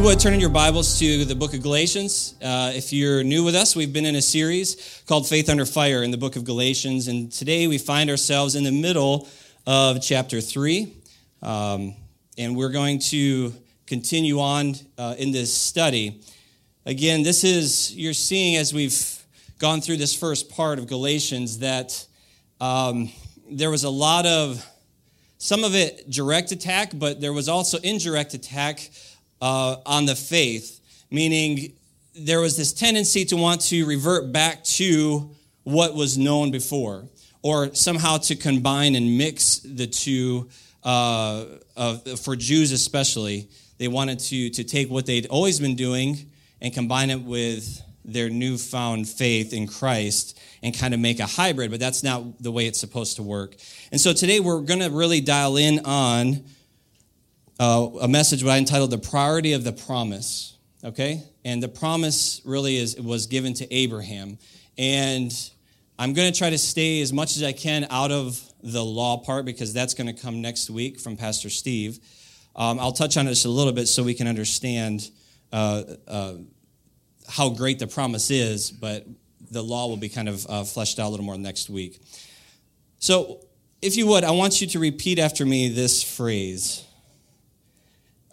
You would turn in your Bibles to the book of Galatians. Uh, if you're new with us, we've been in a series called Faith Under Fire in the book of Galatians. And today we find ourselves in the middle of chapter 3. Um, and we're going to continue on uh, in this study. Again, this is, you're seeing as we've gone through this first part of Galatians that um, there was a lot of, some of it direct attack, but there was also indirect attack uh, on the faith, meaning there was this tendency to want to revert back to what was known before, or somehow to combine and mix the two. Uh, for Jews, especially, they wanted to to take what they'd always been doing and combine it with their newfound faith in Christ and kind of make a hybrid. But that's not the way it's supposed to work. And so today we're going to really dial in on uh, a message what I entitled "The Priority of the Promise." Okay, and the promise really is was given to Abraham, and I'm going to try to stay as much as I can out of the law part because that's going to come next week from Pastor Steve. Um, I'll touch on it just a little bit so we can understand uh, uh, how great the promise is, but the law will be kind of uh, fleshed out a little more next week. So, if you would, I want you to repeat after me this phrase.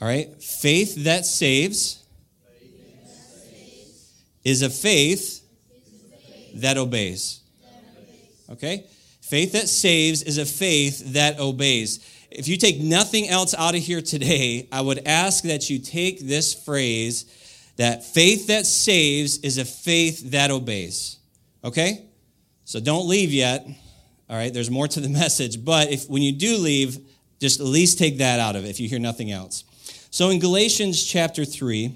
All right? Faith that saves is a faith that obeys. Okay? Faith that saves is a faith that obeys. If you take nothing else out of here today, I would ask that you take this phrase that faith that saves is a faith that obeys. Okay? So don't leave yet. All right, there's more to the message, but if when you do leave, just at least take that out of it if you hear nothing else. So in Galatians chapter 3,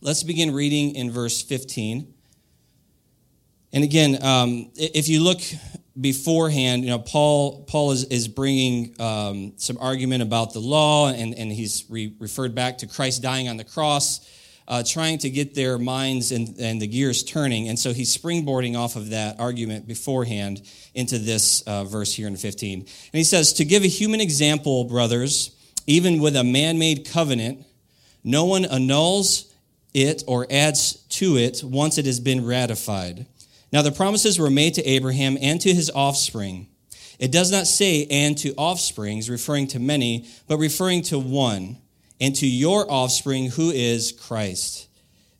let's begin reading in verse 15. And again, um, if you look beforehand, you know, Paul, Paul is, is bringing um, some argument about the law, and, and he's re- referred back to Christ dying on the cross, uh, trying to get their minds and, and the gears turning. And so he's springboarding off of that argument beforehand into this uh, verse here in 15. And he says, To give a human example, brothers, even with a man made covenant, no one annuls it or adds to it once it has been ratified. Now, the promises were made to Abraham and to his offspring. It does not say, and to offsprings, referring to many, but referring to one, and to your offspring, who is Christ.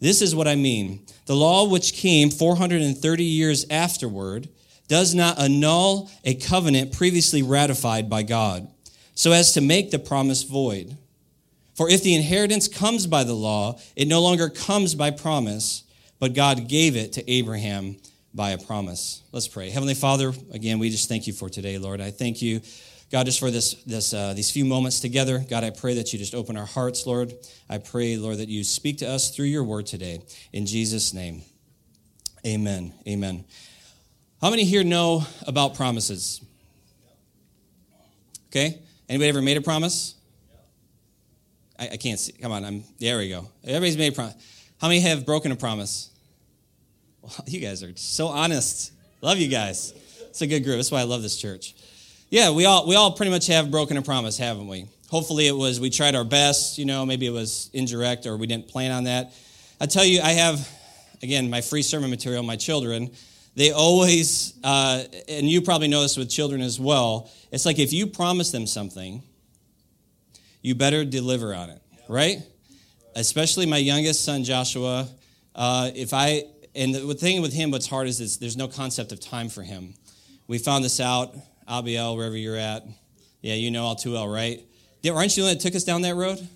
This is what I mean. The law, which came 430 years afterward, does not annul a covenant previously ratified by God, so as to make the promise void. For if the inheritance comes by the law, it no longer comes by promise, but God gave it to Abraham by a promise. Let's pray. Heavenly Father, again, we just thank you for today, Lord. I thank you, God, just for this, this uh, these few moments together. God, I pray that you just open our hearts, Lord. I pray, Lord, that you speak to us through your word today. In Jesus' name, amen. Amen. How many here know about promises? Okay. Anybody ever made a promise? I, I can't see. Come on. I'm there. We go. Everybody's made a promise. How many have broken a promise? Well, you guys are so honest. Love you guys. It's a good group. That's why I love this church. Yeah, we all we all pretty much have broken a promise, haven't we? Hopefully it was we tried our best, you know, maybe it was indirect or we didn't plan on that. I tell you, I have again my free sermon material, my children, they always uh, and you probably know this with children as well, it's like if you promise them something, you better deliver on it, right? Especially my youngest son Joshua. Uh, if I and the thing with him, what's hard is, is there's no concept of time for him. We found this out, Abiel, wherever you're at. Yeah, you know all too well, right? Aren't you the one that took us down that road?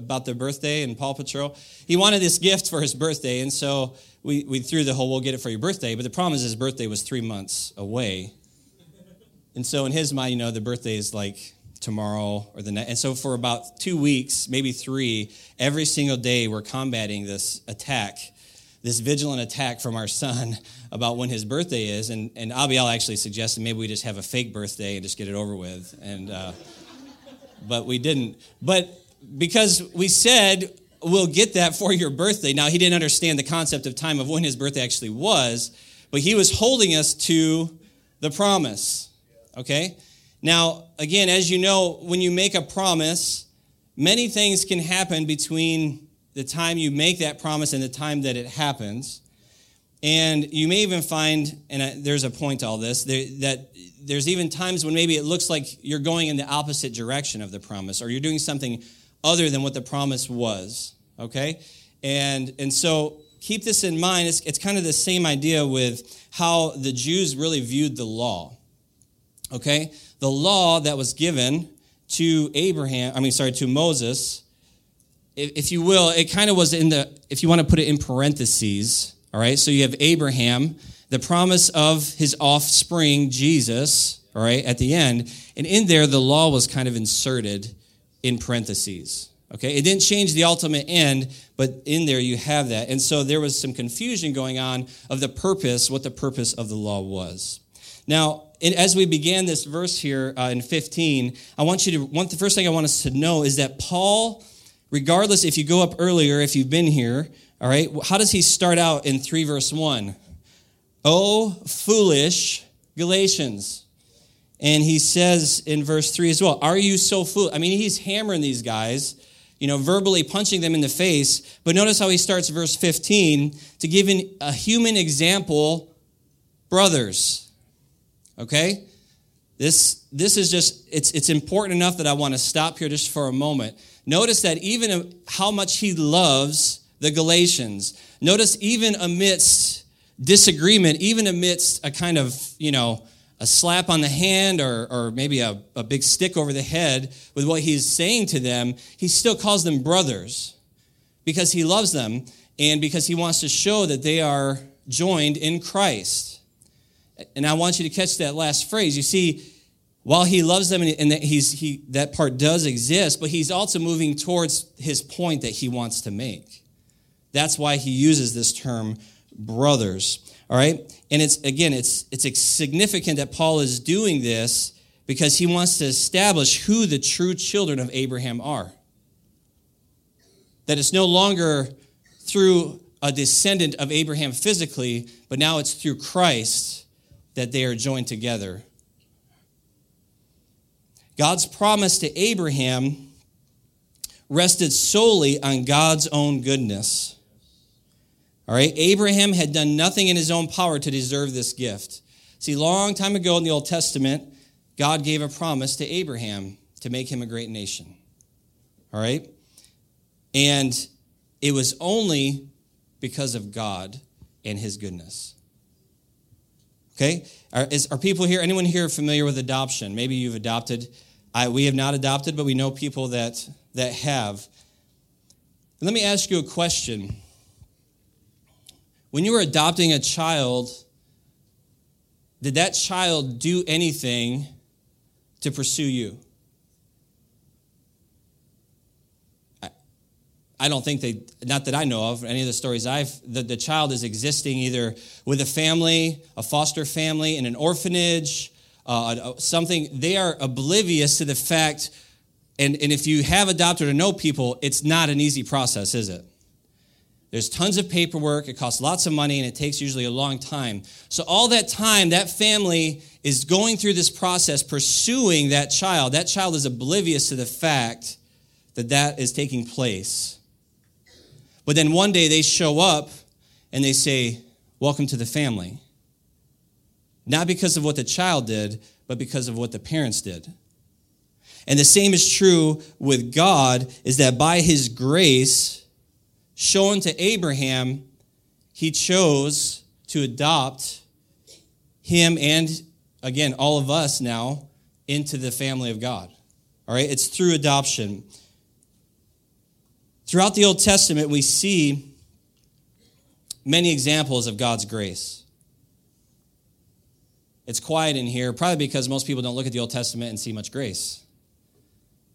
About their birthday and Paw Patrol. He wanted this gift for his birthday, and so we, we threw the whole we'll get it for your birthday. But the problem is his birthday was three months away. And so in his mind, you know, the birthday is like tomorrow or the next. And so for about two weeks, maybe three, every single day we're combating this attack, this vigilant attack from our son about when his birthday is. And, and Abiel actually suggested maybe we just have a fake birthday and just get it over with. And, uh, but we didn't. But because we said we'll get that for your birthday. Now, he didn't understand the concept of time of when his birthday actually was, but he was holding us to the promise. Okay? Now, again, as you know, when you make a promise, many things can happen between the time you make that promise and the time that it happens. And you may even find, and there's a point to all this, that there's even times when maybe it looks like you're going in the opposite direction of the promise, or you're doing something other than what the promise was. Okay? And, and so keep this in mind. It's, it's kind of the same idea with how the Jews really viewed the law. Okay? The law that was given to Abraham, I mean, sorry, to Moses, if, if you will, it kind of was in the, if you want to put it in parentheses, all right? So you have Abraham, the promise of his offspring, Jesus, all right, at the end. And in there, the law was kind of inserted in parentheses. Okay, it didn't change the ultimate end, but in there you have that. And so there was some confusion going on of the purpose, what the purpose of the law was. Now, as we began this verse here uh, in 15, I want you to, one, the first thing I want us to know is that Paul, regardless if you go up earlier, if you've been here, all right, how does he start out in 3 verse 1? Oh, foolish Galatians. And he says in verse 3 as well, Are you so foolish? I mean, he's hammering these guys, you know, verbally punching them in the face. But notice how he starts verse 15 to give an, a human example, brothers. Okay? This, this is just, it's, it's important enough that I want to stop here just for a moment. Notice that even how much he loves the Galatians. Notice even amidst disagreement, even amidst a kind of, you know, a slap on the hand or, or maybe a, a big stick over the head with what he's saying to them, he still calls them brothers because he loves them and because he wants to show that they are joined in Christ. And I want you to catch that last phrase. You see, while he loves them and that, he's, he, that part does exist, but he's also moving towards his point that he wants to make. That's why he uses this term brothers. All right? And it's again, it's it's significant that Paul is doing this because he wants to establish who the true children of Abraham are. That it's no longer through a descendant of Abraham physically, but now it's through Christ that they are joined together. God's promise to Abraham rested solely on God's own goodness. All right, Abraham had done nothing in his own power to deserve this gift. See, long time ago in the Old Testament, God gave a promise to Abraham to make him a great nation. All right? And it was only because of God and his goodness. Okay? Are, is, are people here, anyone here familiar with adoption? Maybe you've adopted. I, we have not adopted, but we know people that, that have. Let me ask you a question. When you were adopting a child, did that child do anything to pursue you? I, don't think they, not that I know of, any of the stories I've, the, the child is existing either with a family, a foster family, in an orphanage, uh, something. They are oblivious to the fact, and, and if you have adopted or know people, it's not an easy process, is it? There's tons of paperwork, it costs lots of money, and it takes usually a long time. So, all that time, that family is going through this process, pursuing that child. That child is oblivious to the fact that that is taking place. But then one day they show up and they say, Welcome to the family. Not because of what the child did, but because of what the parents did. And the same is true with God, is that by His grace, shown to Abraham, he chose to adopt him and, again, all of us now into the family of God. All right? It's through adoption. Throughout the Old Testament, we see many examples of God's grace. It's quiet in here, probably because most people don't look at the Old Testament and see much grace.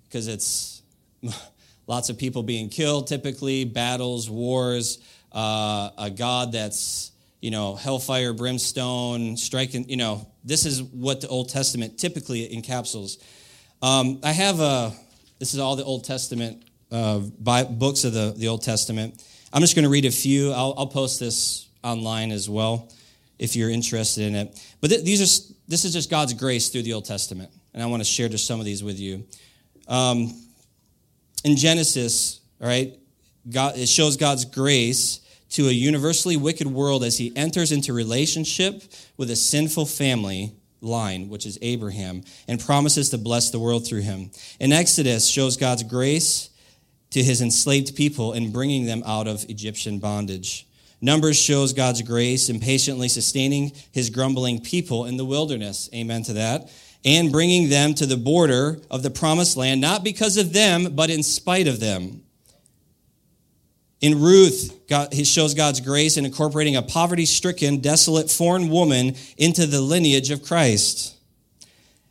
Because it's lots of people being killed, typically, battles, wars, uh, a God that's, you know, hellfire, brimstone, striking, you know, this is what the Old Testament typically encapsulates. Um, I have a, this is all the Old Testament uh, by, books of the, the Old Testament. I'm just going to read a few. I'll, I'll, post this online as well if you're interested in it. But th- these are, this is just God's grace through the Old Testament, and I want to share just some of these with you. Um, in Genesis, all right, God, it shows God's grace to a universally wicked world as he enters into relationship with a sinful family line, which is Abraham, and promises to bless the world through him. In Exodus shows God's grace to his enslaved people in bringing them out of Egyptian bondage. Numbers shows God's grace in patiently sustaining his grumbling people in the wilderness. Amen to that. And bringing them to the border of the promised land, not because of them, but in spite of them. In Ruth, God, he shows God's grace in incorporating a poverty stricken, desolate foreign woman into the lineage of Christ.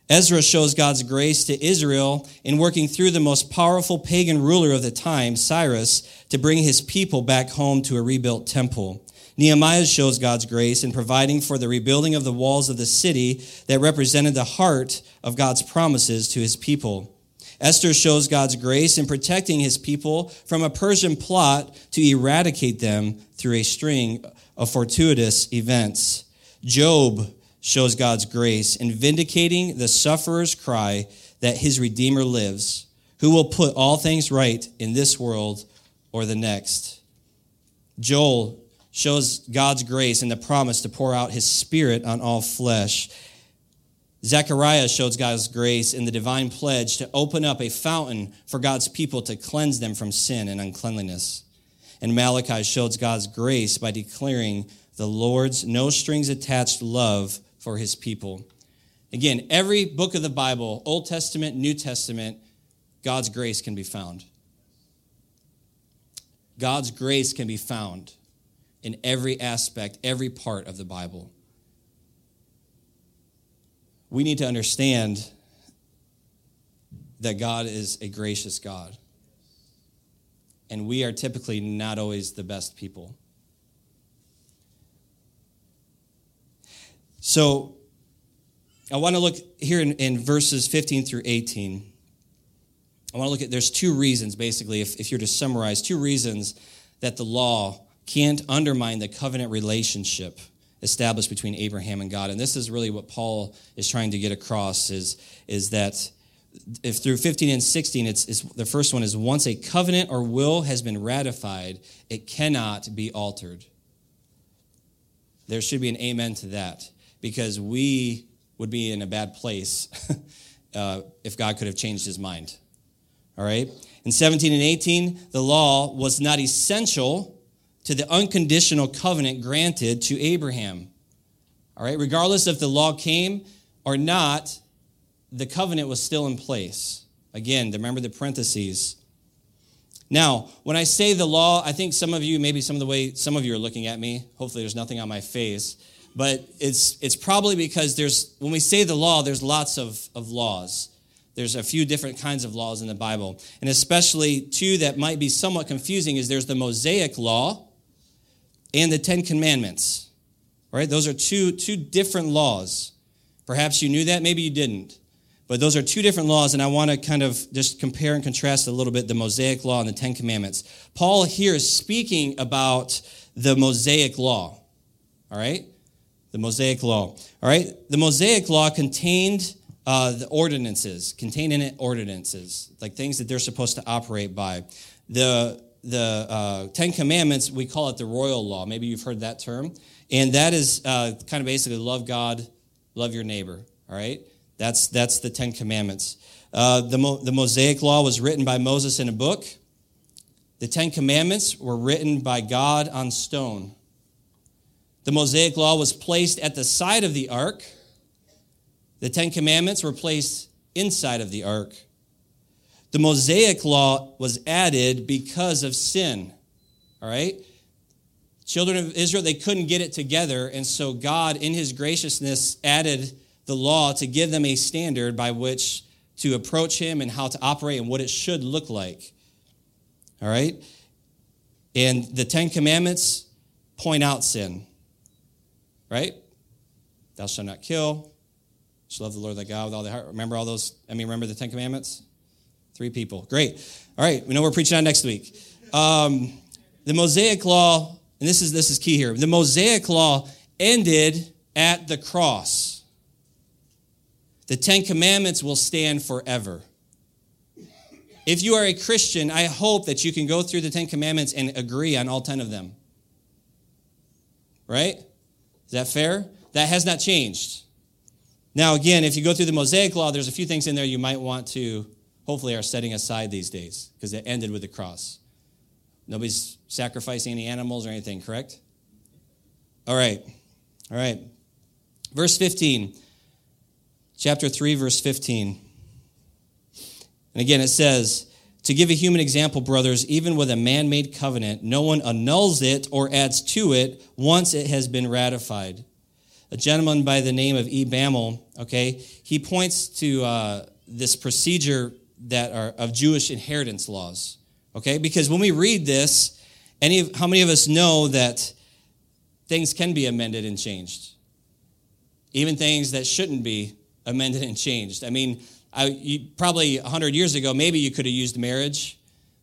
Ezra shows God's grace to Israel in working through the most powerful pagan ruler of the time, Cyrus, to bring his people back home to a rebuilt temple. Nehemiah shows God's grace in providing for the rebuilding of the walls of the city that represented the heart of God's promises to his people. Esther shows God's grace in protecting his people from a Persian plot to eradicate them through a string of fortuitous events. Job shows God's grace in vindicating the sufferer's cry that his Redeemer lives, who will put all things right in this world or the next. Joel shows God's grace in the promise to pour out his spirit on all flesh. Zechariah shows God's grace in the divine pledge to open up a fountain for God's people to cleanse them from sin and uncleanliness. And Malachi shows God's grace by declaring the Lord's no strings attached love for his people. Again, every book of the Bible, Old Testament, New Testament, God's grace can be found. God's grace can be found in every aspect, every part of the Bible we need to understand that God is a gracious God. And we are typically not always the best people. So I want to look here in, in verses 15 through 18. I want to look at, there's two reasons, basically, if, if you're to summarize, two reasons that the law can't undermine the covenant relationship established between Abraham and God. And this is really what Paul is trying to get across is, is that if through 15 and 16, it's, it's, the first one is once a covenant or will has been ratified, it cannot be altered. There should be an amen to that because we would be in a bad place uh, if God could have changed his mind. All right? In 17 and 18, the law was not essential to the unconditional covenant granted to Abraham. All right, regardless if the law came or not, the covenant was still in place. Again, remember the parentheses. Now, when I say the law, I think some of you, maybe some of the way some of you are looking at me, hopefully there's nothing on my face, but it's, it's probably because there's, when we say the law, there's lots of, of laws. There's a few different kinds of laws in the Bible. And especially two that might be somewhat confusing is there's the Mosaic law, and the Ten Commandments. Right? Those are two, two different laws. Perhaps you knew that, maybe you didn't. But those are two different laws, and I want to kind of just compare and contrast a little bit the Mosaic Law and the Ten Commandments. Paul here is speaking about the Mosaic Law. All right? The Mosaic Law. All right? The Mosaic Law contained uh, the ordinances, contained in it ordinances, like things that they're supposed to operate by. The the uh, Ten Commandments, we call it the royal law. Maybe you've heard that term. And that is uh, kind of basically love God, love your neighbor. All right? That's, that's the Ten Commandments. Uh, the, Mo- the Mosaic Law was written by Moses in a book. The Ten Commandments were written by God on stone. The Mosaic Law was placed at the side of the ark. The Ten Commandments were placed inside of the ark. The Mosaic law was added because of sin. All right? Children of Israel, they couldn't get it together. And so God, in his graciousness, added the law to give them a standard by which to approach him and how to operate and what it should look like. All right? And the Ten Commandments point out sin. Right? Thou shalt not kill. shall love the Lord thy God with all thy heart. Remember all those? I mean, remember the Ten Commandments? Three people. Great. All right. We know we're preaching on next week. Um, the Mosaic Law, and this is this is key here. The Mosaic Law ended at the cross. The Ten Commandments will stand forever. If you are a Christian, I hope that you can go through the Ten Commandments and agree on all 10 of them. Right? Is that fair? That has not changed. Now, again, if you go through the Mosaic Law, there's a few things in there you might want to, hopefully, are setting aside these days because it ended with the cross. Nobody's sacrificing any animals or anything, correct? All right. All right. Verse 15 chapter 3, verse 15. And again, it says, To give a human example, brothers, even with a man made covenant, no one annuls it or adds to it once it has been ratified. A gentleman by the name of E. Bammel, okay, he points to uh, this procedure that are of Jewish inheritance laws, okay? Because when we read this, any, how many of us know that things can be amended and changed? Even things that shouldn't be amended and changed. I mean, I, you, probably 100 years ago, maybe you could have used marriage.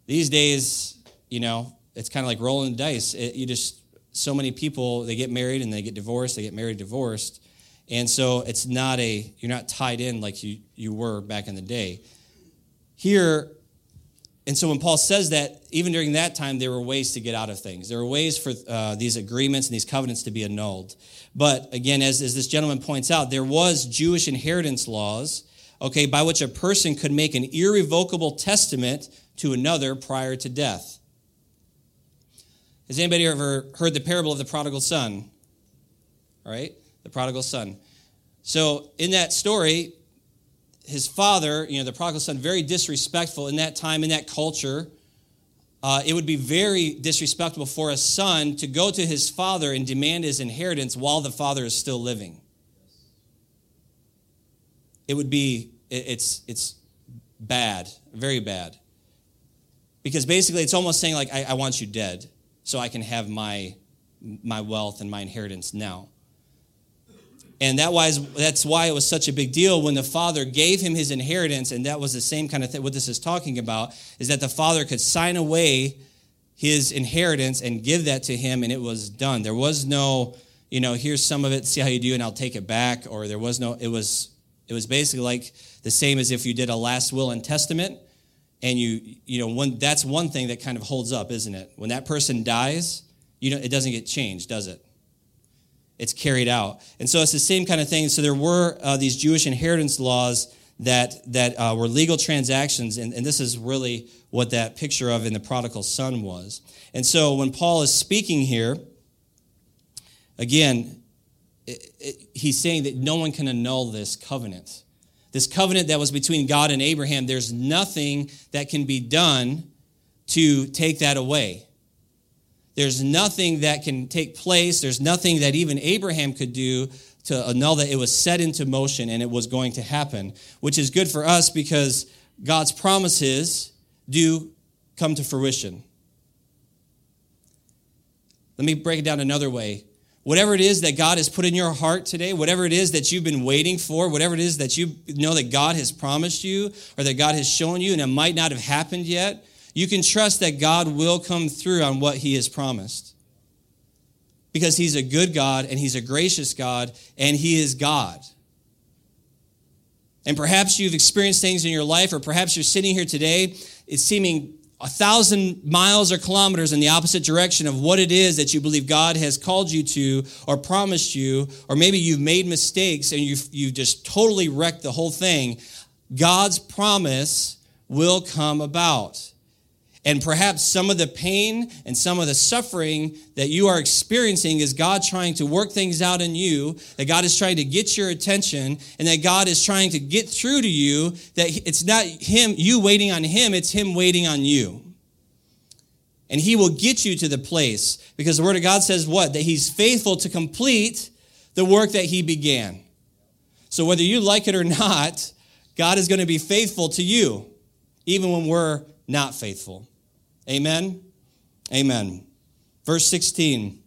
These days, you know, it's kind of like rolling the dice. It, you just, so many people, they get married and they get divorced, they get married, divorced. And so it's not a, you're not tied in like you, you were back in the day. Here, and so when Paul says that, even during that time, there were ways to get out of things. There were ways for uh, these agreements and these covenants to be annulled. But again, as, as this gentleman points out, there was Jewish inheritance laws, okay, by which a person could make an irrevocable testament to another prior to death. Has anybody ever heard the parable of the prodigal son? All right, the prodigal son. So in that story, his father, you know, the prodigal son, very disrespectful in that time, in that culture. Uh, it would be very disrespectful for a son to go to his father and demand his inheritance while the father is still living. It would be, it's, it's bad, very bad. Because basically, it's almost saying, like, I, I want you dead so I can have my, my wealth and my inheritance now. And that was, that's why it was such a big deal when the father gave him his inheritance. And that was the same kind of thing. What this is talking about is that the father could sign away his inheritance and give that to him, and it was done. There was no, you know, here's some of it, see how you do, and I'll take it back. Or there was no, it was, it was basically like the same as if you did a last will and testament. And you, you know, one, that's one thing that kind of holds up, isn't it? When that person dies, you know, it doesn't get changed, does it? It's carried out. And so it's the same kind of thing. So there were uh, these Jewish inheritance laws that, that uh, were legal transactions, and, and this is really what that picture of in the prodigal son was. And so when Paul is speaking here, again, it, it, he's saying that no one can annul this covenant. This covenant that was between God and Abraham, there's nothing that can be done to take that away. There's nothing that can take place. There's nothing that even Abraham could do to annul that. It was set into motion and it was going to happen, which is good for us because God's promises do come to fruition. Let me break it down another way. Whatever it is that God has put in your heart today, whatever it is that you've been waiting for, whatever it is that you know that God has promised you or that God has shown you and it might not have happened yet, you can trust that God will come through on what he has promised. Because he's a good God and he's a gracious God and he is God. And perhaps you've experienced things in your life, or perhaps you're sitting here today, it's seeming a thousand miles or kilometers in the opposite direction of what it is that you believe God has called you to or promised you, or maybe you've made mistakes and you've, you've just totally wrecked the whole thing. God's promise will come about. And perhaps some of the pain and some of the suffering that you are experiencing is God trying to work things out in you, that God is trying to get your attention, and that God is trying to get through to you, that it's not Him, you waiting on Him, it's Him waiting on you. And He will get you to the place because the Word of God says what? That He's faithful to complete the work that He began. So whether you like it or not, God is going to be faithful to you, even when we're not faithful. Amen? Amen. Verse 16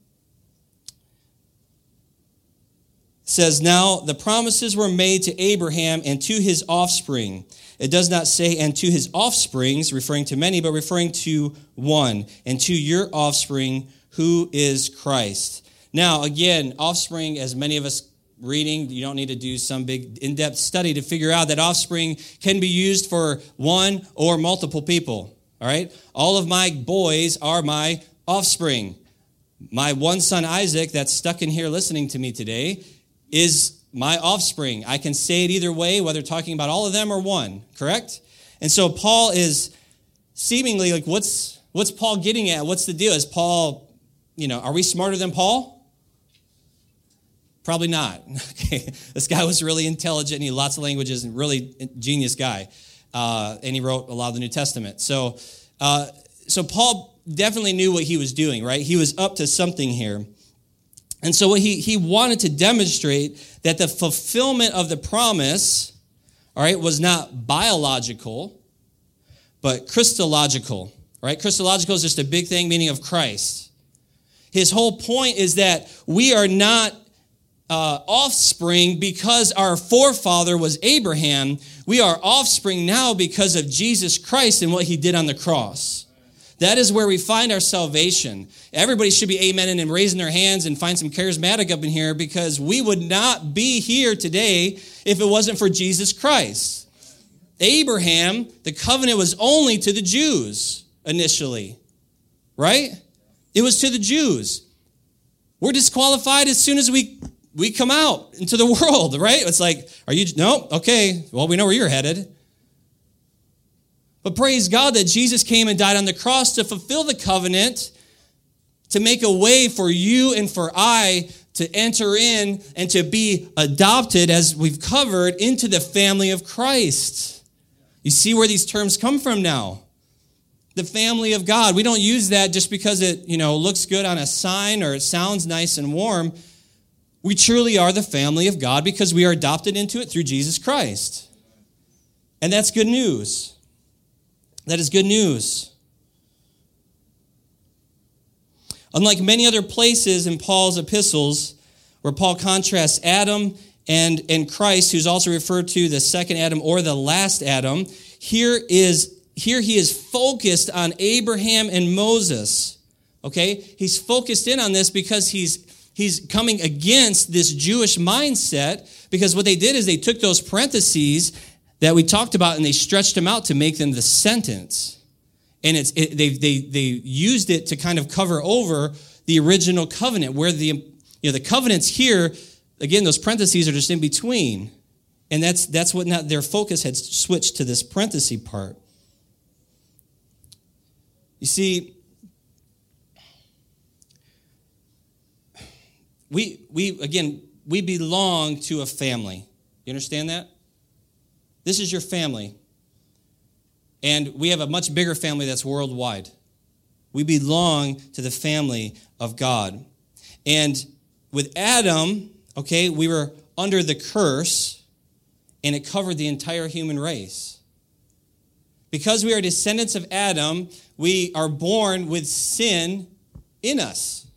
says, Now the promises were made to Abraham and to his offspring. It does not say, and to his offsprings, referring to many, but referring to one, and to your offspring, who is Christ. Now, again, offspring, as many of us reading, you don't need to do some big in depth study to figure out that offspring can be used for one or multiple people. All right? All of my boys are my offspring. My one son, Isaac, that's stuck in here listening to me today, is my offspring. I can say it either way, whether talking about all of them or one, correct? And so Paul is seemingly like, what's, what's Paul getting at? What's the deal? Is Paul, you know, are we smarter than Paul? Probably not. Okay. This guy was really intelligent. He had lots of languages and really genius guy uh, and he wrote a lot of the New Testament. So, uh, so Paul definitely knew what he was doing, right? He was up to something here. And so he, he wanted to demonstrate that the fulfillment of the promise, all right, was not biological, but Christological, right? Christological is just a big thing, meaning of Christ. His whole point is that we are not uh, offspring because our forefather was Abraham. We are offspring now because of Jesus Christ and what he did on the cross. That is where we find our salvation. Everybody should be amen and raising their hands and find some charismatic up in here because we would not be here today if it wasn't for Jesus Christ. Abraham, the covenant was only to the Jews initially, right? It was to the Jews. We're disqualified as soon as we we come out into the world, right? It's like, are you, no, okay, well, we know where you're headed. But praise God that Jesus came and died on the cross to fulfill the covenant, to make a way for you and for I to enter in and to be adopted, as we've covered, into the family of Christ. You see where these terms come from now? The family of God. We don't use that just because it, you know, looks good on a sign or it sounds nice and warm. We truly are the family of God because we are adopted into it through Jesus Christ. And that's good news. That is good news. Unlike many other places in Paul's epistles, where Paul contrasts Adam and, and Christ, who's also referred to the second Adam or the last Adam, here is here he is focused on Abraham and Moses. Okay? He's focused in on this because he's he's coming against this Jewish mindset because what they did is they took those parentheses that we talked about and they stretched them out to make them the sentence. And it's it, they, they, they used it to kind of cover over the original covenant, where the you know the covenants here, again, those parentheses are just in between. And that's that's what not their focus had switched to this parenthesis part. You see, we, we again, we belong to a family. You understand that? This is your family. And we have a much bigger family that's worldwide. We belong to the family of God. And with Adam, okay, we were under the curse, and it covered the entire human race. Because we are descendants of Adam, we are born with sin in us.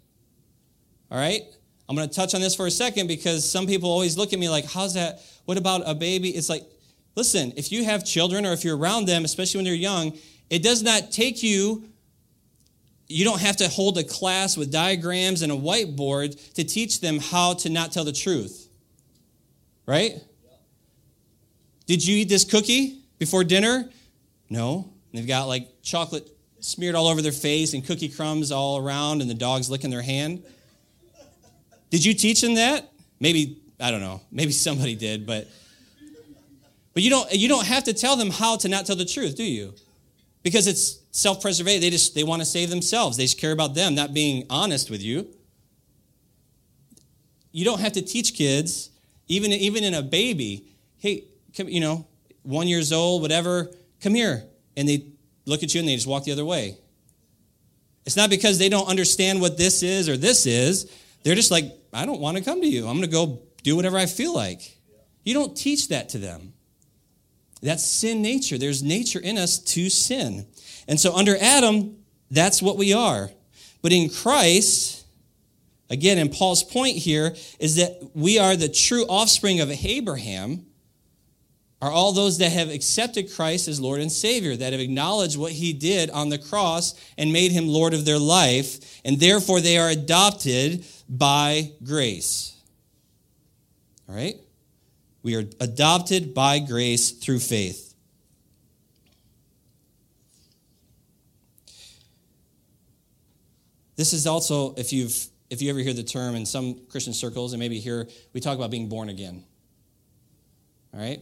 All right? I'm going to touch on this for a second because some people always look at me like, how's that? What about a baby? It's like, listen, if you have children or if you're around them, especially when they're young, it does not take you, you don't have to hold a class with diagrams and a whiteboard to teach them how to not tell the truth. Right? Did you eat this cookie before dinner? No. They've got like chocolate smeared all over their face and cookie crumbs all around, and the dog's licking their hand. Did you teach them that? Maybe, I don't know. Maybe somebody did, but but you don't you don't have to tell them how to not tell the truth, do you? Because it's self-preservation. They just they want to save themselves. They just care about them, not being honest with you. You don't have to teach kids, even even in a baby. Hey, come, you know, one years old, whatever. Come here, and they look at you and they just walk the other way. It's not because they don't understand what this is or this is. They're just like, I don't want to come to you. I'm going to go do whatever I feel like. You don't teach that to them. That's sin nature. There's nature in us to sin. And so under Adam, that's what we are. But in Christ, again, and Paul's point here is that we are the true offspring of Abraham, are all those that have accepted Christ as Lord and Savior, that have acknowledged what he did on the cross and made him Lord of their life, and therefore they are adopted by grace. All right? We are adopted by grace through faith. This is also, if you've if you ever hear the term in some Christian circles, and maybe here we talk about being born again. All right?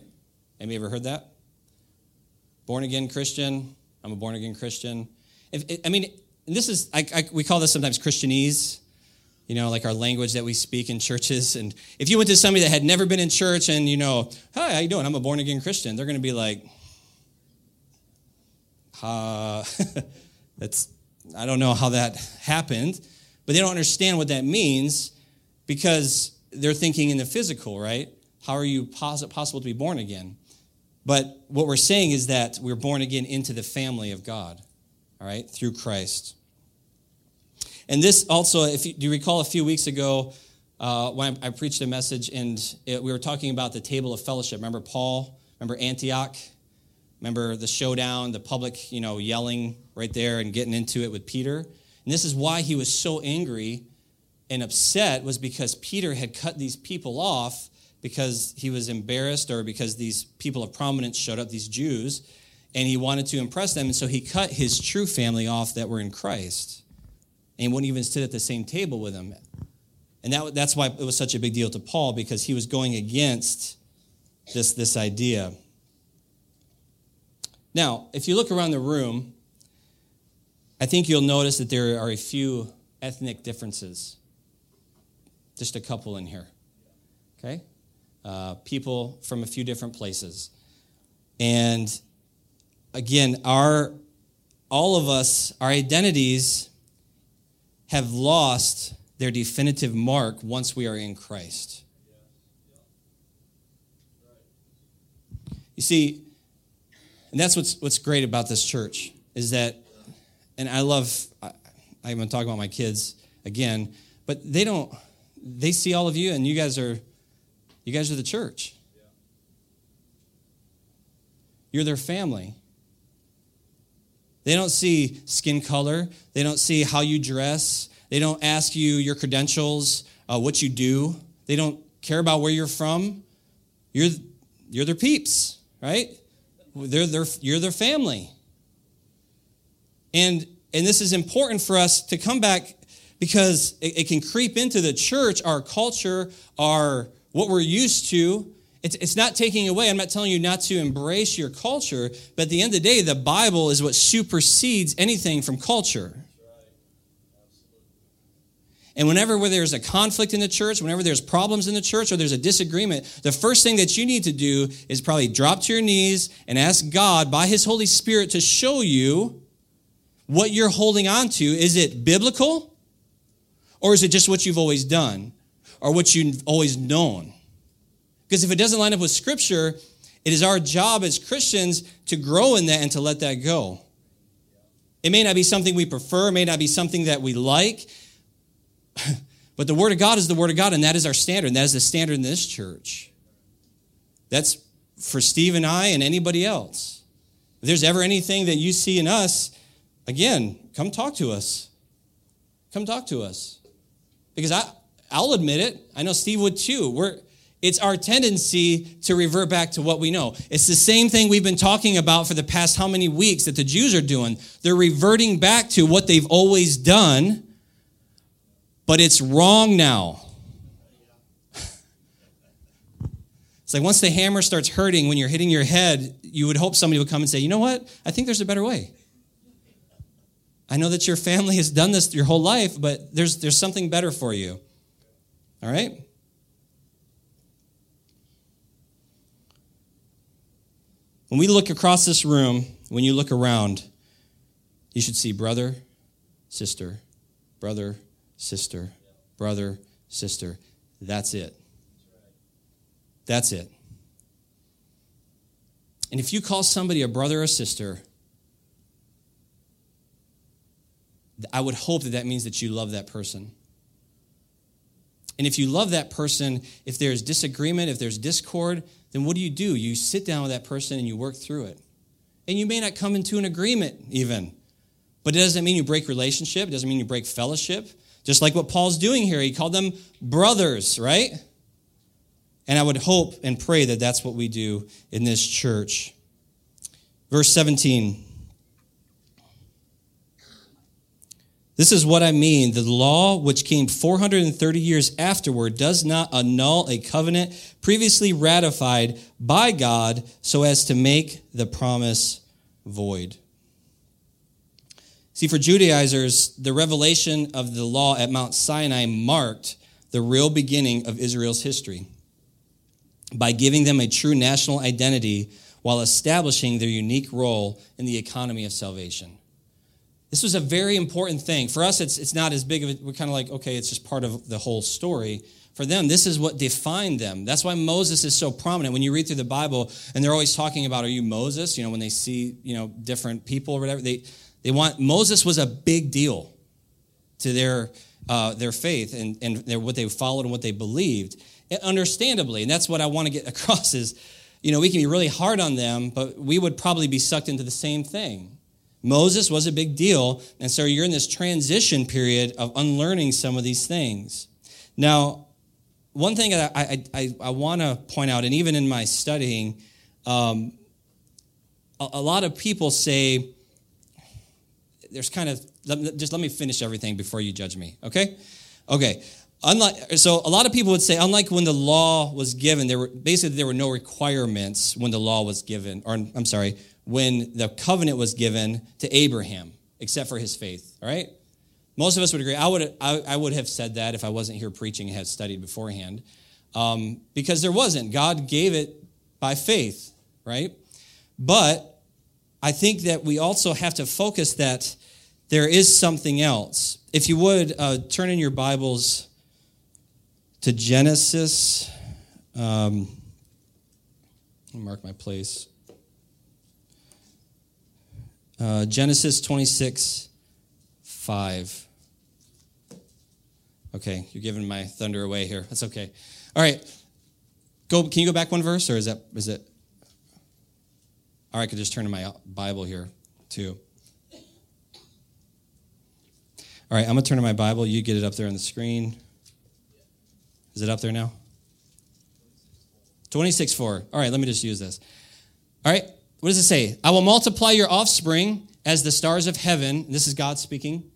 Have you ever heard that? Born again Christian. I'm a born again Christian. If, I mean, this is, I, I, we call this sometimes Christianese, you know, like our language that we speak in churches. And if you went to somebody that had never been in church and, you know, hi, how you doing? I'm a born again Christian. They're going to be like, uh, that's, I don't know how that happened, but they don't understand what that means because they're thinking in the physical, right? How are you possible to be born again? But what we're saying is that we're born again into the family of God, all right, through Christ. And this also, if you, do you recall a few weeks ago uh, when I, I, preached a message and it, we were talking about the table of fellowship? Remember Paul? Remember Antioch? Remember the showdown, the public, you know, yelling right there and getting into it with Peter? And this is why he was so angry and upset was because Peter had cut these people off because he was embarrassed or because these people of prominence showed up, these Jews, and he wanted to impress them. And so he cut his true family off that were in Christ and wouldn't even sit at the same table with him. And that, that's why it was such a big deal to Paul because he was going against this, this idea. Now, if you look around the room, I think you'll notice that there are a few ethnic differences. Just a couple in here. Okay? uh, people from a few different places. And again, our all of us, our identities have lost their definitive mark once we are in Christ. You see, and that's what's what's great about this church is that, and I love. I, I'm going to talk about my kids again, but they don't. They see all of you, and you guys are you guys are the church. You're their family. They don't see skin color. They don't see how you dress. They don't ask you your credentials, uh, what you do. They don't care about where you're from. You're, you're their peeps, right? They're their, you're their family. And, and this is important for us to come back because it, it can creep into the church, our culture, our what we're used to. It's, it's not taking away. I'm not telling you not to embrace your culture, but at the end of the day, the Bible is what supersedes anything from culture. And whenever there's a conflict in the church, whenever there's problems in the church or there's a disagreement, the first thing that you need to do is probably drop to your knees and ask God by His Holy Spirit to show you what you're holding on to. Is it biblical or is it just what you've always done? or what you've always known. Because if it doesn't line up with Scripture, it is our job as Christians to grow in that and to let that go. It may not be something we prefer, it may not be something that we like, but the Word of God is the Word of God, and that is our standard, and that is the standard in this church. That's for Steve and I and anybody else. If there's ever anything that you see in us, again, come talk to us. Come talk to us. Because I, I'll admit it. I know Steve would too. We're, it's our tendency to revert back to what we know. It's the same thing we've been talking about for the past how many weeks that the Jews are doing. They're reverting back to what they've always done, but it's wrong now. It's like once the hammer starts hurting when you're hitting your head, you would hope somebody would come and say, you know what? I think there's a better way. I know that your family has done this your whole life, but there's, there's something better for you. All right? When we look across this room, when you look around, you should see brother, sister, brother, sister, brother, sister. That's it. That's it. And if you call somebody a brother or sister, I would hope that that means that you love that person. And if you love that person, if there's disagreement, if there's discord, then what do you do? You sit down with that person and you work through it. And you may not come into an agreement even. But it doesn't mean you break relationship, it doesn't mean you break fellowship. Just like what Paul's doing here, he called them brothers, right? And I would hope and pray that that's what we do in this church. Verse 17. This is what I mean. The law, which came 430 years afterward, does not annul a covenant previously ratified by God so as to make the promise void. See, for Judaizers, the revelation of the law at Mount Sinai marked the real beginning of Israel's history by giving them a true national identity while establishing their unique role in the economy of salvation. This was a very important thing. For us, it's, it's not as big of a, we're kind of like, okay, it's just part of the whole story. For them, this is what defined them. That's why Moses is so prominent. When you read through the Bible, and they're always talking about, are you Moses? You know, when they see, you know, different people or whatever, they, they want, Moses was a big deal to their, uh, their faith and, and their, what they followed and what they believed. And understandably, and that's what I want to get across is, you know, we can be really hard on them, but we would probably be sucked into the same thing. Moses was a big deal, and so you're in this transition period of unlearning some of these things. Now, one thing that I, I, I want to point out, and even in my studying, um, a, a, lot of people say, there's kind of, let, just let me finish everything before you judge me, okay? Okay. Unlike, so a lot of people would say, unlike when the law was given, there were basically there were no requirements when the law was given, or I'm sorry, when the covenant was given to Abraham, except for his faith. All right? Most of us would agree. I would, I, I would have said that if I wasn't here preaching and had studied beforehand. Um, because there wasn't. God gave it by faith, right? But I think that we also have to focus that there is something else. If you would, uh, turn in your Bibles to Genesis. Um, mark my place. Uh, Genesis 26, 5. Okay, you're giving my thunder away here. That's okay. All right. Go, can you go back one verse, or is that is it? Or I could just turn to my Bible here, too. All right, I'm going to turn to my Bible. You get it up there on the screen. Is it up there now? 26 4. All right, let me just use this. All right, what does it say? I will multiply your offspring as the stars of heaven. This is God speaking.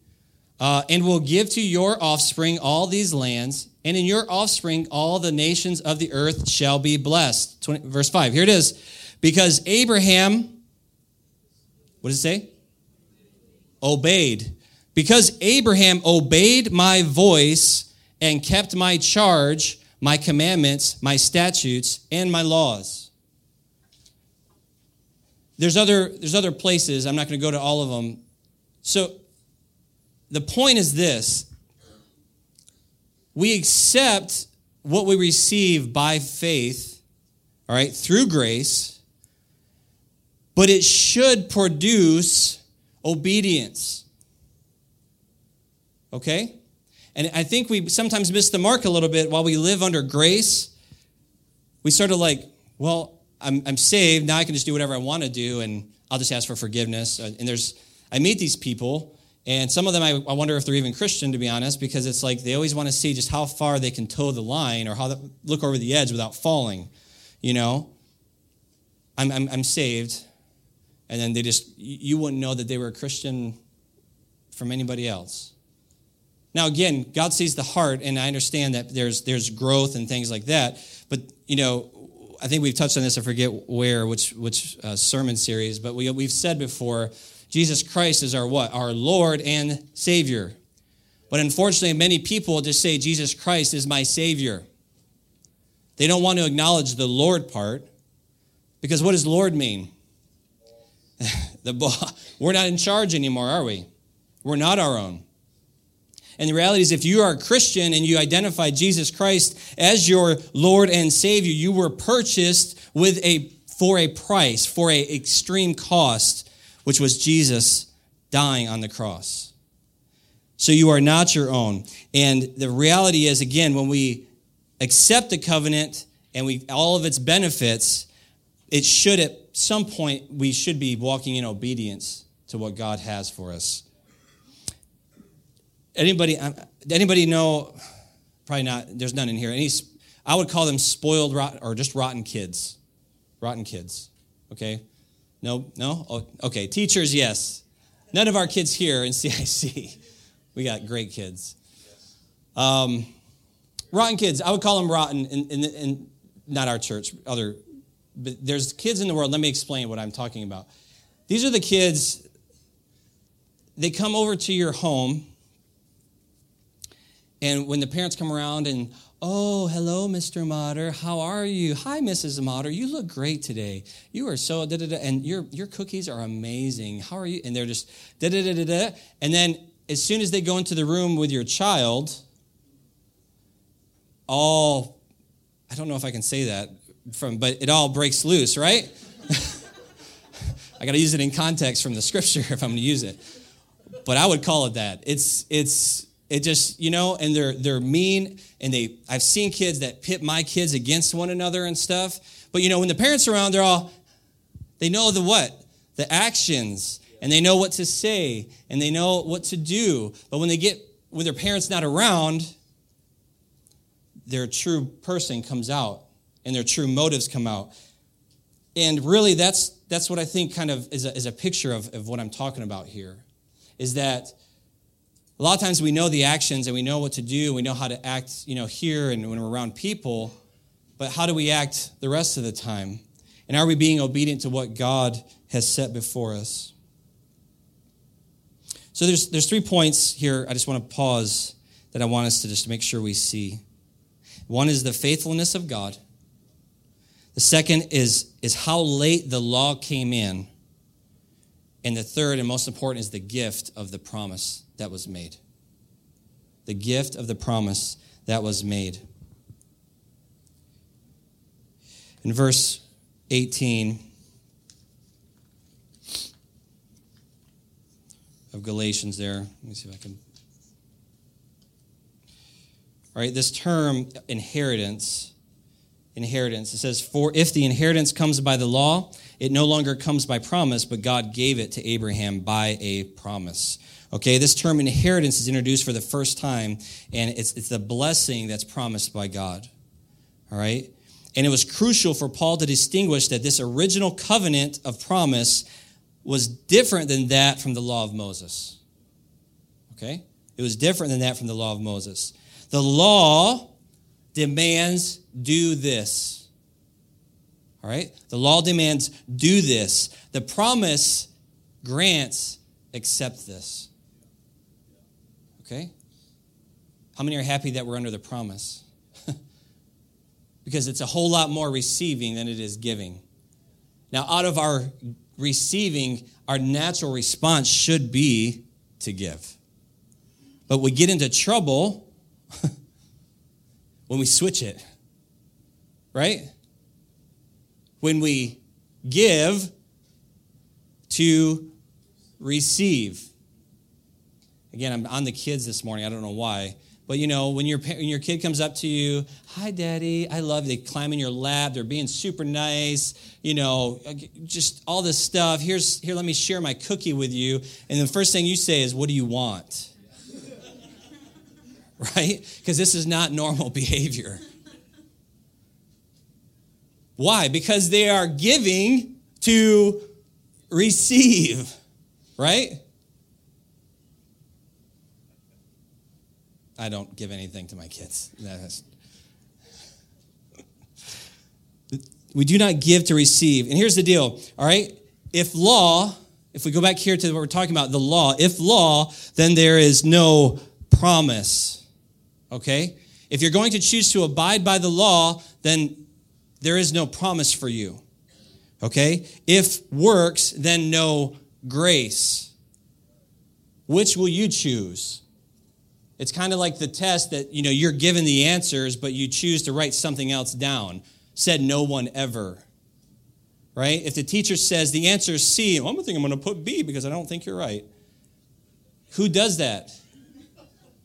Uh, and will give to your offspring all these lands, and in your offspring all the nations of the earth shall be blessed. 20, verse 5. Here it is. Because Abraham, what does it say? Obeyed. Because Abraham obeyed my voice and kept my charge, my commandments, my statutes, and my laws. There's other, there's other places. I'm not going to go to all of them. So the point is this we accept what we receive by faith, all right, through grace, but it should produce obedience. Okay? And I think we sometimes miss the mark a little bit while we live under grace. We sort of like, well, I'm, I'm saved. Now I can just do whatever I want to do, and I'll just ask for forgiveness. And there's, I meet these people, and some of them I, I wonder if they're even Christian, to be honest, because it's like they always want to see just how far they can toe the line or how to look over the edge without falling. You know, I'm, I'm, I'm saved, and then they just, you wouldn't know that they were a Christian from anybody else. Now, again, God sees the heart, and I understand that there's there's growth and things like that. But you know, I think we've touched on this. I forget where, which which uh, sermon series, but we we've said before, Jesus Christ is our what? Our Lord and Savior. But unfortunately, many people just say Jesus Christ is my Savior. They don't want to acknowledge the Lord part because what does Lord mean? the, we're not in charge anymore, are we? We're not our own. And the reality is, if you are a Christian and you identify Jesus Christ as your Lord and Savior, you were purchased with a for a price, for a extreme cost, which was Jesus dying on the cross. So you are not your own. And the reality is, again, when we accept the covenant and we all of its benefits, it should at some point we should be walking in obedience to what God has for us. Anybody, uh, anybody know? Probably not. There's none in here. Any, I would call them spoiled rot, or just rotten kids. Rotten kids. Okay. No, no. Oh, okay. Teachers, yes. None of our kids here in CIC. We got great kids. Um, rotten kids. I would call them rotten in, in, in not our church, other. But there's kids in the world. Let me explain what I'm talking about. These are the kids. They come over to your home and when the parents come around and, oh, hello, Mr. Motter, how are you? Hi, Mrs. Motter, you look great today. You are so da da da, and your your cookies are amazing. How are you? And they're just da da da da da. And then as soon as they go into the room with your child, all I don't know if I can say that from, but it all breaks loose, right? I got to use it in context from the scripture if I'm going to use it. But I would call it that. It's it's it just, you know, and they're they're mean and they I've seen kids that pit my kids against one another and stuff. But you know, when the parents are around, they're all they know the what? The actions and they know what to say and they know what to do. But when they get when their parents not around, their true person comes out and their true motives come out. And really that's that's what I think kind of is a, is a picture of, of what I'm talking about here. Is that a lot of times we know the actions and we know what to do, we know how to act, you know, here and when we're around people, but how do we act the rest of the time? And are we being obedient to what God has set before us? So there's there's three points here I just want to pause that I want us to just make sure we see. One is the faithfulness of God. The second is, is how late the law came in. And the third and most important is the gift of the promise that was made. The gift of the promise that was made. In verse 18 of Galatians, there, let me see if I can. All right, this term inheritance, inheritance, it says, For if the inheritance comes by the law, it no longer comes by promise, but God gave it to Abraham by a promise. Okay, this term inheritance is introduced for the first time, and it's, it's the blessing that's promised by God. All right? And it was crucial for Paul to distinguish that this original covenant of promise was different than that from the law of Moses. Okay? It was different than that from the law of Moses. The law demands do this. All right? The law demands do this. The promise grants accept this. Okay? How many are happy that we're under the promise? because it's a whole lot more receiving than it is giving. Now, out of our receiving, our natural response should be to give. But we get into trouble when we switch it, right? When we give to receive. Again, I'm on the kids this morning. I don't know why. But you know, when your, when your kid comes up to you, hi, daddy, I love you. They climb in your lap. They're being super nice. You know, just all this stuff. Here's, here, let me share my cookie with you. And the first thing you say is, what do you want? right? Because this is not normal behavior. Why? Because they are giving to receive, right? I don't give anything to my kids. we do not give to receive. And here's the deal, all right? If law if we go back here to what we're talking about, the law, if law, then there is no promise. Okay? If you're going to choose to abide by the law, then there is no promise for you. Okay? If works, then no grace. Which will you choose? It's kind of like the test that, you know, you're given the answers, but you choose to write something else down. Said no one ever. Right? If the teacher says the answer is C, I'm going to think I'm going to put B because I don't think you're right. Who does that?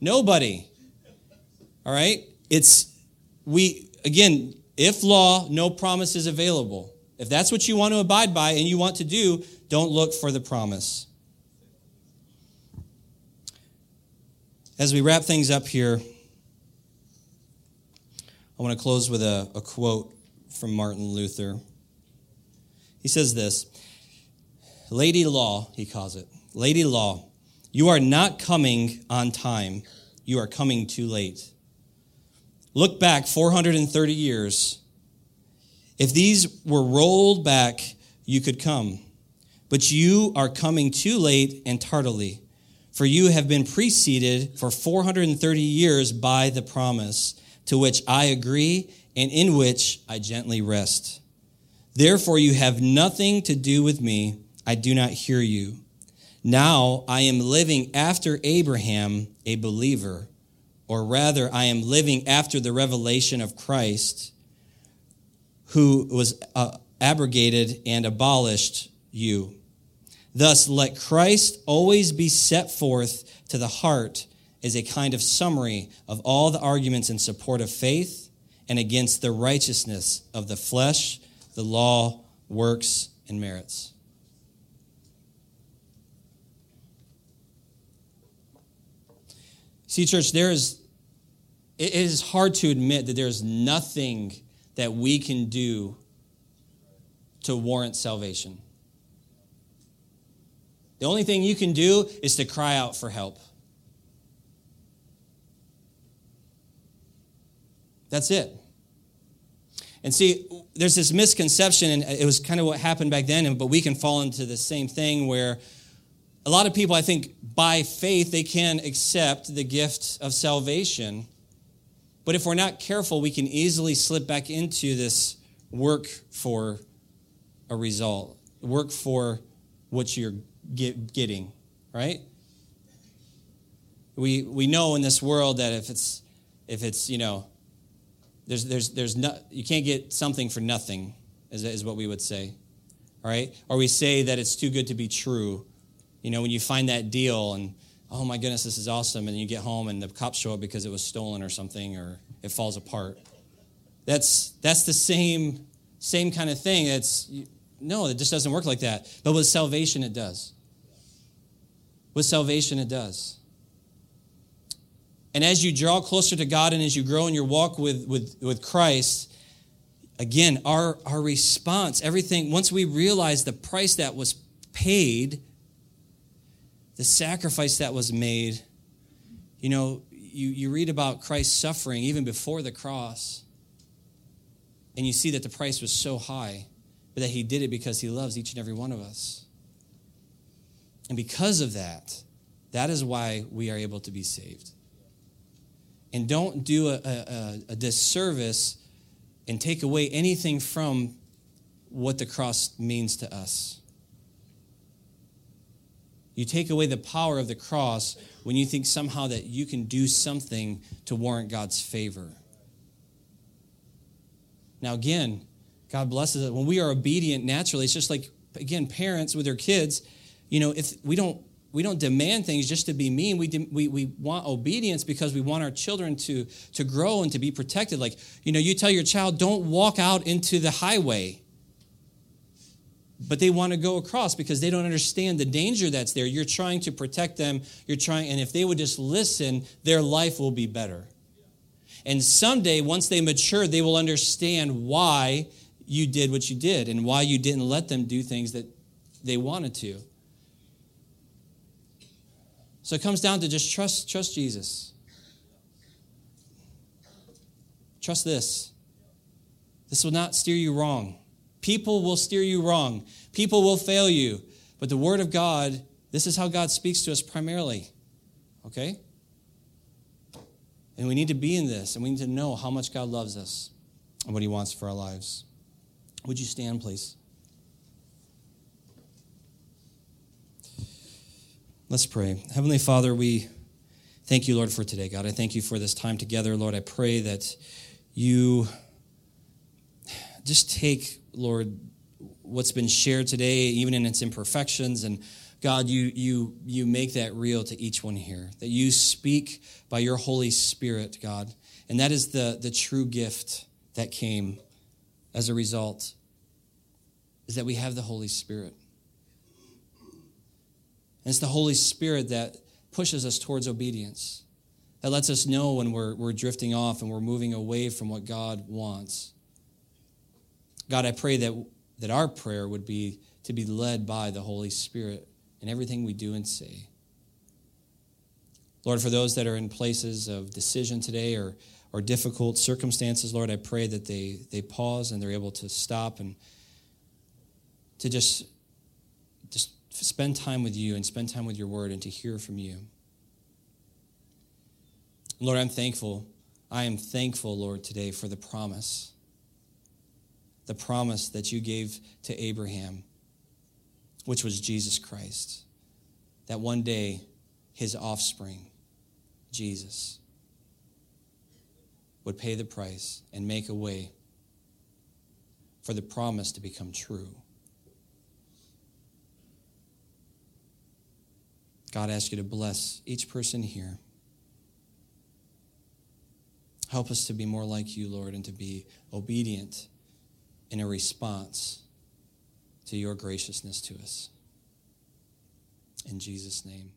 Nobody. All right? It's, we, again, if law, no promise is available. If that's what you want to abide by and you want to do, don't look for the promise. As we wrap things up here, I want to close with a, a quote from Martin Luther. He says this Lady Law, he calls it. Lady Law, you are not coming on time, you are coming too late. Look back 430 years. If these were rolled back, you could come. But you are coming too late and tardily, for you have been preceded for 430 years by the promise, to which I agree and in which I gently rest. Therefore, you have nothing to do with me. I do not hear you. Now I am living after Abraham, a believer or rather, I am living after the revelation of Christ, who was uh, abrogated and abolished you. Thus, let Christ always be set forth to the heart as a kind of summary of all the arguments in support of faith and against the righteousness of the flesh, the law, works, and merits. See, church, there is, it is hard to admit that there's nothing that we can do to warrant salvation. The only thing you can do is to cry out for help. That's it. And see, there's this misconception, and it was kind of what happened back then, but we can fall into the same thing where a lot of people, I think, by faith, they can accept the gift of salvation. But if we're not careful, we can easily slip back into this work for a result, work for what you're get, getting, right? We, we know in this world that if it's, if it's you know, there's, there's, there's no, you can't get something for nothing, is, is what we would say, all right? Or we say that it's too good to be true you know, when you find that deal and, oh my goodness, this is awesome, and you get home and the cops show up because it was stolen or something or it falls apart. That's, that's the same, same kind of thing. It's, no, it just doesn't work like that. But with salvation, it does. With salvation, it does. And as you draw closer to God and as you grow in your walk with, with, with Christ, again, our, our response, everything, once we realize the price that was paid the sacrifice that was made. You know, you, you read about Christ's suffering even before the cross, and you see that the price was so high, but that he did it because he loves each and every one of us. And because of that, that is why we are able to be saved. And don't do a, a, a disservice and take away anything from what the cross means to us. You take away the power of the cross when you think somehow that you can do something to warrant God's favor. Now, again, God blesses it. When we are obedient naturally, it's just like, again, parents with their kids, you know, if we don't we don't demand things just to be mean. We, de- we, we want obedience because we want our children to, to grow and to be protected. Like, you know, you tell your child, don't walk out into the highway but they want to go across because they don't understand the danger that's there. You're trying to protect them. You're trying, and if they would just listen, their life will be better. And someday, once they mature, they will understand why you did what you did and why you didn't let them do things that they wanted to. So it comes down to just trust, trust Jesus. Trust this. This will not steer you wrong. People will steer you wrong. People will fail you. But the Word of God, this is how God speaks to us primarily. Okay? And we need to be in this, and we need to know how much God loves us and what He wants for our lives. Would you stand, please? Let's pray. Heavenly Father, we thank you, Lord, for today, God. I thank you for this time together, Lord. I pray that you just take, Lord, what's been shared today, even in its imperfections, and God, you, you, you make that real to each one here, that you speak by your Holy Spirit, God. And that is the, the true gift that came as a result, is that we have the Holy Spirit. And it's the Holy Spirit that pushes us towards obedience, that lets us know when we're, we're drifting off and we're moving away from what God wants. God, I pray that, that our prayer would be to be led by the Holy Spirit in everything we do and say. Lord, for those that are in places of decision today or, or difficult circumstances, Lord, I pray that they, they pause and they're able to stop and to just, just spend time with you and spend time with your word and to hear from you. Lord, I'm thankful. I am thankful, Lord, today for the promise. The promise that you gave to Abraham which was Jesus Christ. That one day, his offspring, Jesus, would pay the price and make a way for the promise to become true. God asks you to bless each person here. Help us to be more like you, Lord, and to be obedient in a response to your graciousness to us. In Jesus' name.